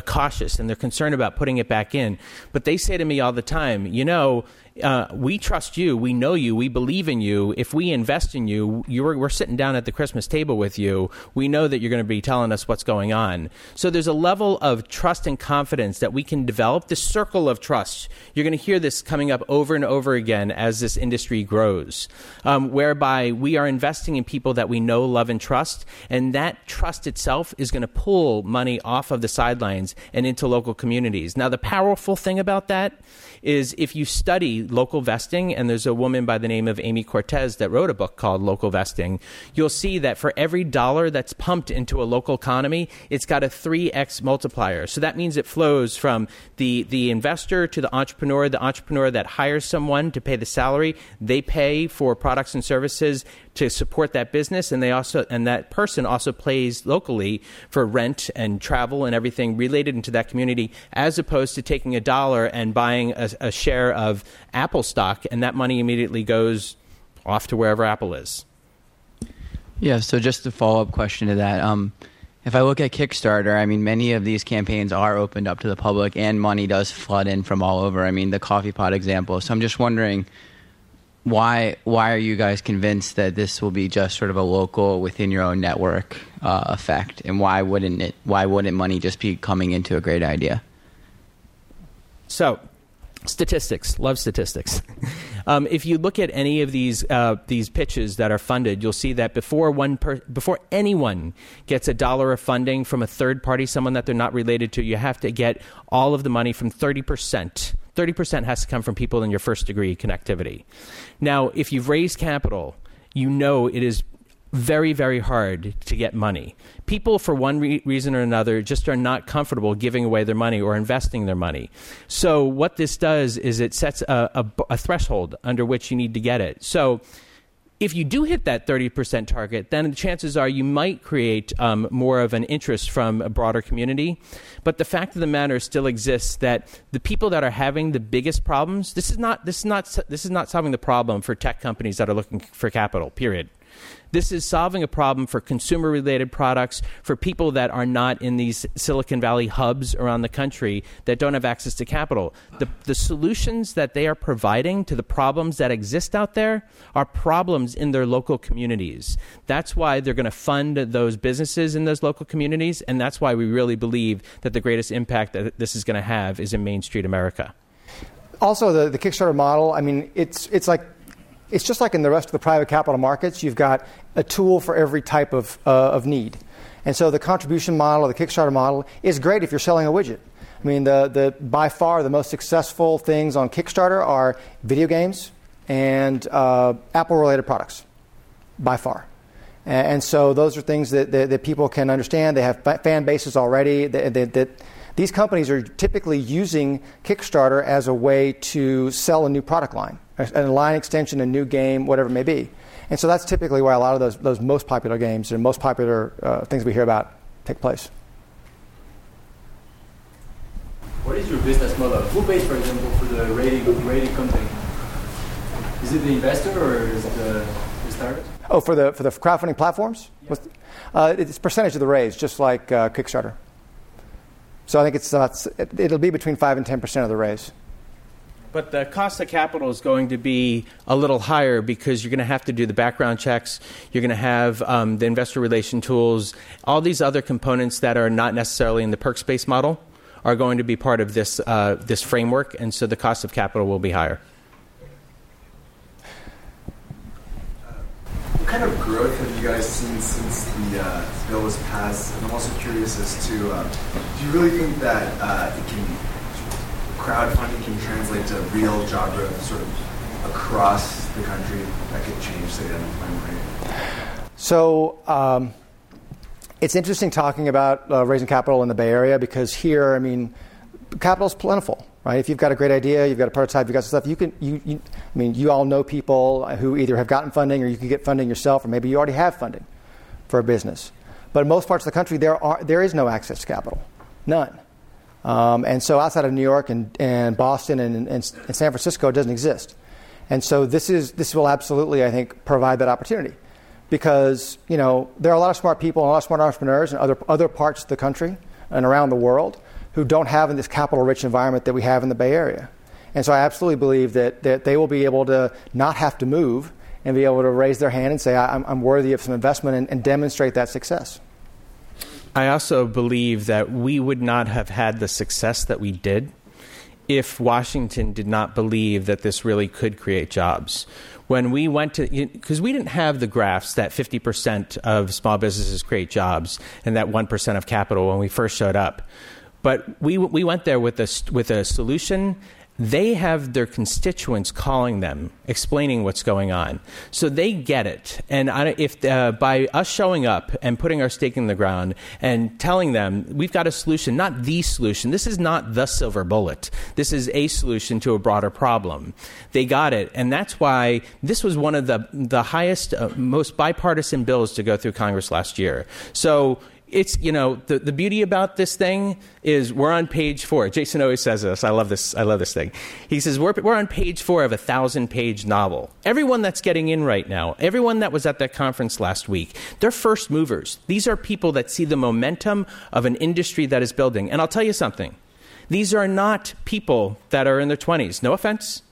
cautious and they're concerned about putting it back in. But they say to me all the time, you know, uh, we trust you, we know you, we believe in you. If we invest in you, we're sitting down at the Christmas table with you. We know that you're going to be telling us what's going on. So there's a level of trust and confidence that we can develop. This circle of trust. You're going to hear this coming up over and over again as this industry grows, um, whereby we are investing in people that we know, love, and trust, and that trust itself is going to pull money off of the sidelines and into local communities. Now, the powerful thing about that is if you study locavesting, and there's a woman by the name of Amy Cortese that wrote a book called Locavesting, you'll see that for every dollar that's pumped into a local economy, it's got a 3x multiplier. So that means it flows from the, the investor to the entrepreneur, the entrepreneur that hires someone to pay the salary, they pay for products and services to support that business and they also and that person also plays locally for rent and travel and everything related into that community as opposed to taking a dollar and buying a, a share of Apple stock, and that money immediately goes off to wherever Apple is. Yeah, so just a follow up question to that. Um, if I look at Kickstarter, I mean, many of these campaigns are opened up to the public and money does flood in from all over. I mean, the coffee pot example. So I'm just wondering why why are you guys convinced that this will be just sort of a local within your own network uh, effect, and why wouldn't it? Why wouldn't money just be coming into a great idea? So, statistics. Love statistics. um, if you look at any of these uh, these pitches that are funded, you'll see that before one per- before anyone gets a dollar of funding from a third party, someone that they're not related to, you have to get all of the money from thirty percent 30% has to come from people in your first degree connectivity. Now, if you've raised capital, you know it is very, very hard to get money. People, for one re- reason or another, just are not comfortable giving away their money or investing their money. So, what this does is it sets a, a, a threshold under which you need to get it. So, if you do hit that 30% target, then the chances are you might create um, more of an interest from a broader community. But the fact of the matter still exists that the people that are having the biggest problems, this is not, this is not, this is not solving the problem for tech companies that are looking for capital, period. This is solving a problem for consumer related products, for people that are not in these Silicon Valley hubs around the country that don't have access to capital. The, the solutions that they are providing to the problems that exist out there are problems in their local communities. That's why they're going to fund those businesses in those local communities, and that's why we really believe that the greatest impact that this is going to have is in Main Street America. Also, the, the Kickstarter model, I mean, it's, it's like it's just like in the rest of the private capital markets, you've got a tool for every type of, uh, of need. And so the contribution model or the Kickstarter model is great if you're selling a widget. I mean, the, the, by far the most successful things on Kickstarter are video games and uh, Apple related products, by far. And, and, so those are things that, that, that, people can understand. They have fan bases already. That, that these companies are typically using Kickstarter as a way to sell a new product line a line extension, a new game, whatever it may be. And so that's typically where a lot of those, those most popular games and most popular uh, things we hear about take place. What is your business model? Who pays, for example, for the rating, rating company? Is it the investor or is it the, the startup? Oh, for the, for the crowdfunding platforms? Yeah. Uh, it's percentage of the raise, just like uh, Kickstarter. So I think it's, uh, it'll be between 5 and 10% of the raise. But the cost of capital is going to be a little higher because you're going to have to do the background checks. You're going to have um, the investor relation tools. All these other components that are not necessarily in the perk space model are going to be part of this, uh, this framework, and so the cost of capital will be higher. what kind of growth have you guys seen since the uh, bill was passed? And I'm also curious as to uh, do you really think that uh, it can crowdfunding can translate to real job growth sort of across the country that could change, the unemployment rate? So, um, it's interesting talking about uh, raising capital in the Bay Area because here, I mean, capital is plentiful, right? If you've got a great idea, you've got a prototype, you've got stuff, you can, you, you, I mean, you all know people who either have gotten funding or you can get funding yourself, or maybe you already have funding for a business. But in most parts of the country, there, are, there is no access to capital, none. Um, and so outside of New York and, and Boston and, and, and, San Francisco, it doesn't exist. And so this, is, this will absolutely, I think, provide that opportunity. Because, you know, there are a lot of smart people and a lot of smart entrepreneurs in other, other parts of the country and around the world who don't have in this capital-rich environment that we have in the Bay Area. And so I absolutely believe that, that they will be able to not have to move and be able to raise their hand and say, I'm, I'm worthy of some investment and, and demonstrate that success. I also believe that we would not have had the success that we did if Washington did not believe that this really could create jobs. When we went to, because we didn't have the graphs that 50% of small businesses create jobs and that 1% of capital when we first showed up. But we, we went there with a, with a solution they have their constituents calling them, explaining what's going on. So they get it. And if uh, by us showing up and putting our stake in the ground and telling them we've got a solution, not the solution, this is not the silver bullet. This is a solution to a broader problem. They got it. And that's why this was one of the, the highest, uh, most bipartisan bills to go through Congress last year. So it's you know the, the beauty about this thing is we're on page four. Jason always says this. I love this i love this thing. He says we're, we're on page four of a thousand page novel. Everyone that's getting in right now everyone that was at that conference last week they're first movers. These are people that see the momentum of an industry that is building. And i'll tell you something. These are not people that are in their 20s no offense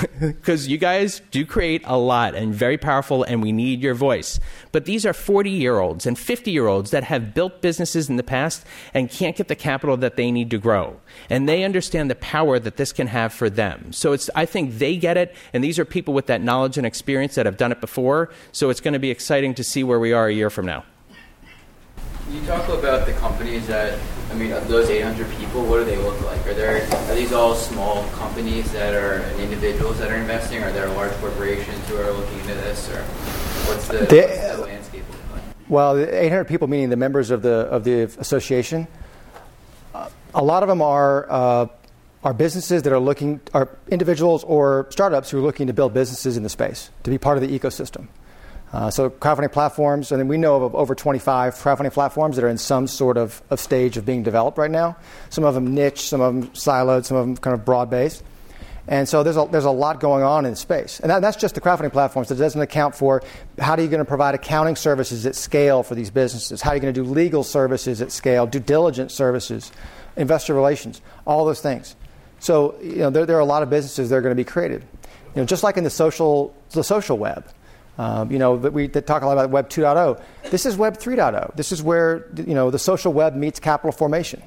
because you guys do create a lot and very powerful, and we need your voice. But these are 40 year olds and 50 year olds that have built businesses in the past and can't get the capital that they need to grow. And they understand the power that this can have for them. So it's, I think they get it, and these are people with that knowledge and experience that have done it before. So it's going to be exciting to see where we are a year from now. You talk about the companies that, I mean, of those 800 people, what do they look like? Are there are these all small companies that are and individuals that are investing? Or are there large corporations who are looking into this? Or what's the, what's the landscape look like? Well, the 800 people, meaning the members of the of the association, uh, a lot of them are uh, are businesses that are looking, are individuals or startups who are looking to build businesses in the space to be part of the ecosystem. Uh, so crowdfunding platforms, and we know of over 25 crowdfunding platforms that are in some sort of, of stage of being developed right now. Some of them niche, some of them siloed, some of them kind of broad based. And so there's a, there's a lot going on in space. And that, that's just the crowdfunding platforms. That doesn't account for how are you going to provide accounting services at scale for these businesses? How are you going to do legal services at scale, due diligence services, investor relations, all those things. So you know, there, there are a lot of businesses that are going to be created. You know, just like in the social, the social web. Um, you know, that we that talk a lot about Web 2.0. This is Web 3.0. This is where you know the social web meets capital formation,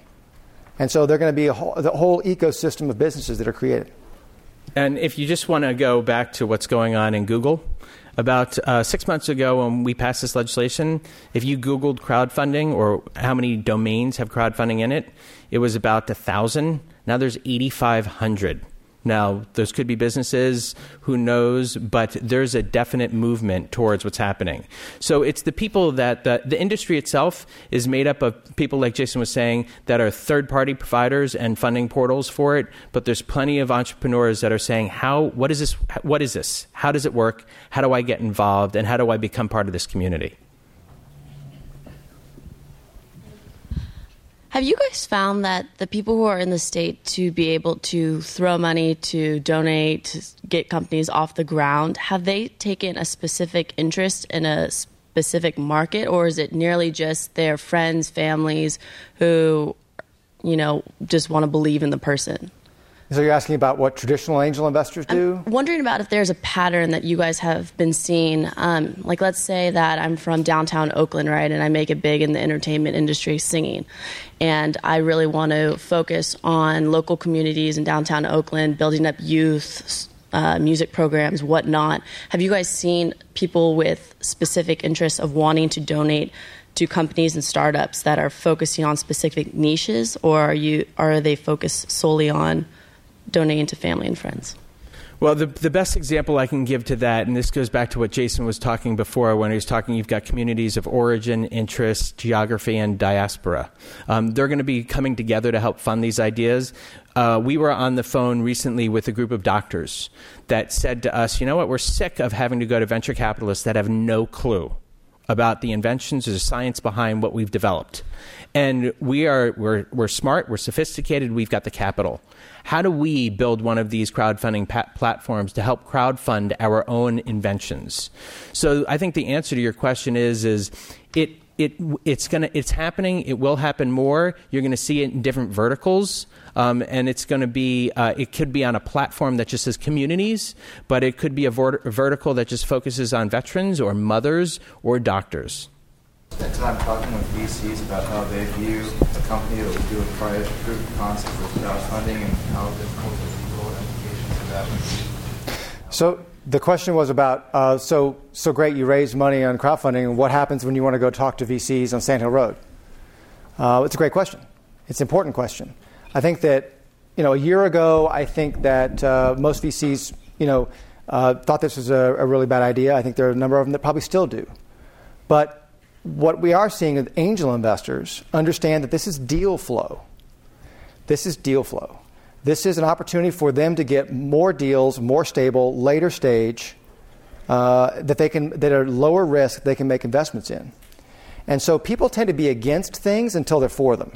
and so they're going to be whole, the whole ecosystem of businesses that are created. And if you just want to go back to what's going on in Google, about uh, six months ago when we passed this legislation, if you Googled crowdfunding or how many domains have crowdfunding in it, it was about a thousand. Now there's 8,500. Now, those could be businesses, who knows, but there's a definite movement towards what's happening. So it's the people that the, the industry itself is made up of people, like Jason was saying, that are third party providers and funding portals for it. But there's plenty of entrepreneurs that are saying, how, what is this? What is this? How does it work? How do I get involved? And how do I become part of this community? Have you guys found that the people who are in the state to be able to throw money, to donate, to get companies off the ground, have they taken a specific interest in a specific market, or is it nearly just their friends, families who, you know, just want to believe in the person? So you're asking about what traditional angel investors do? I'm wondering about if there's a pattern that you guys have been seeing. Um, like, let's say that I'm from downtown Oakland, right, and I make it big in the entertainment industry singing. And I really want to focus on local communities in downtown Oakland, building up youth, uh, music programs, whatnot. Have you guys seen people with specific interests of wanting to donate to companies and startups that are focusing on specific niches, or are you are they focused solely on donating to family and friends? Well, the, the best example I can give to that, and this goes back to what Jason was talking before when he was talking, you've got communities of origin, interest, geography, and diaspora. Um, they're going to be coming together to help fund these ideas. Uh, we were on the phone recently with a group of doctors that said to us, you know what, we're sick of having to go to venture capitalists that have no clue about the inventions or the science behind what we've developed. And we are we're, we're smart, we're sophisticated, we've got the capital. How do we build one of these crowdfunding pa- platforms to help crowdfund our own inventions? So I think the answer to your question is is it it it's gonna it's happening. It will happen more. You're going to see it in different verticals, um, and it's going to be uh, it could be on a platform that just says communities, but it could be a, a vertical that just focuses on veterans or mothers or doctors. Spent time talking with VCs about how they view a company that would do a private proof of concept with crowdfunding and how difficult the legal implications of that would be. So the question was about uh, so so great you raise money on crowdfunding what happens when you want to go talk to VCs on Sand Hill Road? Uh, it's a great question. It's an important question. I think that you know a year ago I think that uh, most VCs you know uh, thought this was a, a really bad idea. I think there are a number of them that probably still do, but what we are seeing is angel investors understand that this is deal flow. This is deal flow. This is an opportunity for them to get more deals, more stable, later stage, uh, that they can that are lower risk they can make investments in. And so people tend to be against things until they're for them.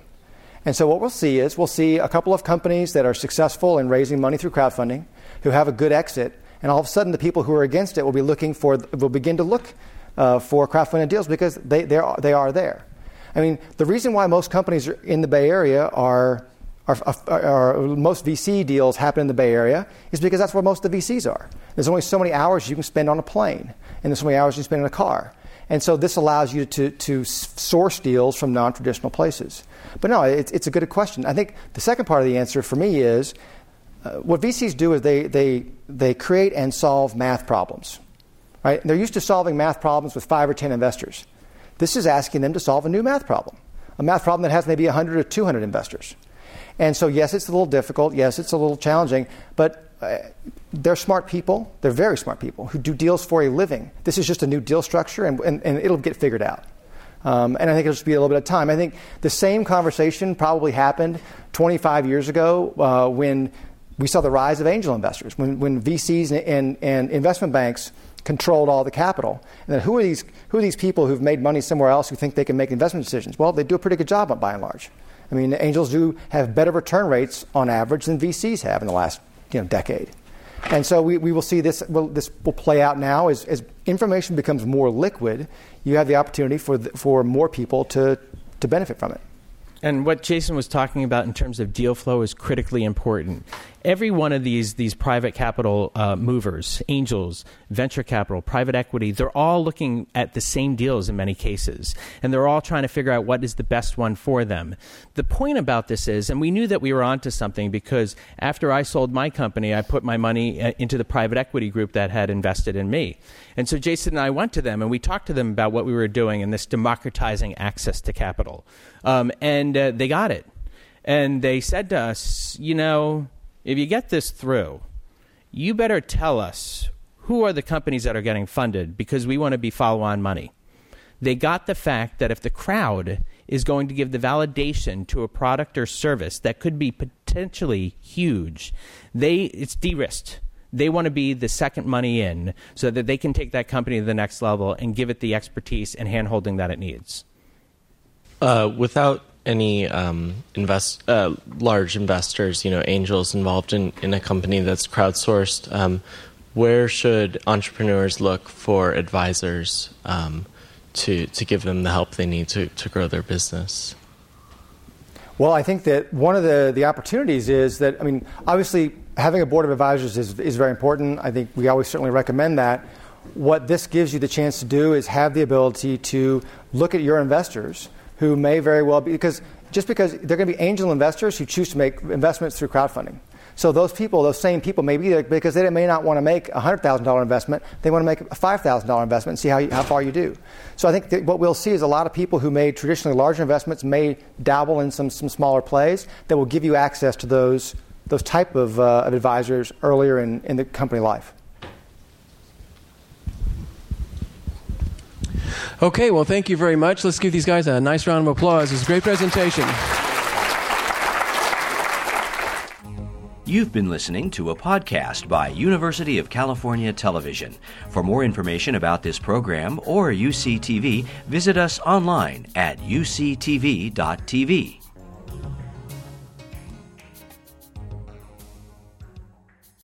And so what we'll see is we'll see a couple of companies that are successful in raising money through crowdfunding, who have a good exit, and all of a sudden the people who are against it will be looking for will begin to look uh, for crowdfunding deals because they, they are, they are there. I mean, the reason why most companies in the Bay Area are, are, are, are, most VC deals happen in the Bay Area is because that's where most of the VCs are. There's only so many hours you can spend on a plane, and there's so many hours you can spend in a car. And so this allows you to, to source deals from non traditional places. But no, it's, it's a good question. I think the second part of the answer for me is uh, what VCs do is they, they, they create and solve math problems. Right? And they're used to solving math problems with five or 10 investors. This is asking them to solve a new math problem, a math problem that has maybe 100 or 200 investors. And so, yes, it's a little difficult. Yes, it's a little challenging. But uh, they're smart people. They're very smart people who do deals for a living. This is just a new deal structure, and, and, and it'll get figured out. Um, and I think it'll just be a little bit of time. I think the same conversation probably happened 25 years ago uh, when we saw the rise of angel investors, when, when VCs and, and, and, investment banks controlled all the capital. And then who are, these, who are these people who've made money somewhere else who think they can make investment decisions? Well, they do a pretty good job by and large. I mean, angels do have better return rates on average than VCs have in the last you know, decade. And so we, we will see this, well, this will play out now as, as information becomes more liquid. You have the opportunity for, the, for more people to, to benefit from it. And what Jason was talking about in terms of deal flow is critically important every one of these these private capital uh, movers, angels, venture capital, private equity, they're all looking at the same deals in many cases, and they're all trying to figure out what is the best one for them. The point about this is, and we knew that we were onto something because after I sold my company, I put my money uh, into the private equity group that had invested in me, and so Jason and I went to them and we talked to them about what we were doing in this democratizing access to capital, um, and uh, they got it. And they said to us, you know, if you get this through, you better tell us who are the companies that are getting funded because we want to be follow on money. They got the fact that if the crowd is going to give the validation to a product or service that could be potentially huge, they it's de-risked. They want to be the second money in so that they can take that company to the next level and give it the expertise and handholding that it needs. Uh, without any um, invest uh, large investors, you know, angels involved in, in a company that's crowdsourced, um, where should entrepreneurs look for advisors um, to to give them the help they need to, to grow their business? Well, I think that one of the, the opportunities is that, I mean, obviously having a board of advisors is, is very important. I think we always certainly recommend that. What this gives you the chance to do is have the ability to look at your investors who may very well be, because just because they're going to be angel investors who choose to make investments through crowdfunding. So those people, those same people, may be there because they may not want to make a hundred thousand dollar investment. They want to make a five thousand dollar investment and see how, you, how far you do. So I think what we'll see is a lot of people who made traditionally larger investments may dabble in some some smaller plays that will give you access to those those type of, uh, of advisors earlier in, in the company life. Okay, well, thank you very much. Let's give these guys a nice round of applause. It was a great presentation. You've been listening to a podcast by University of California Television. For more information about this program or UCTV, visit us online at uctv.tv.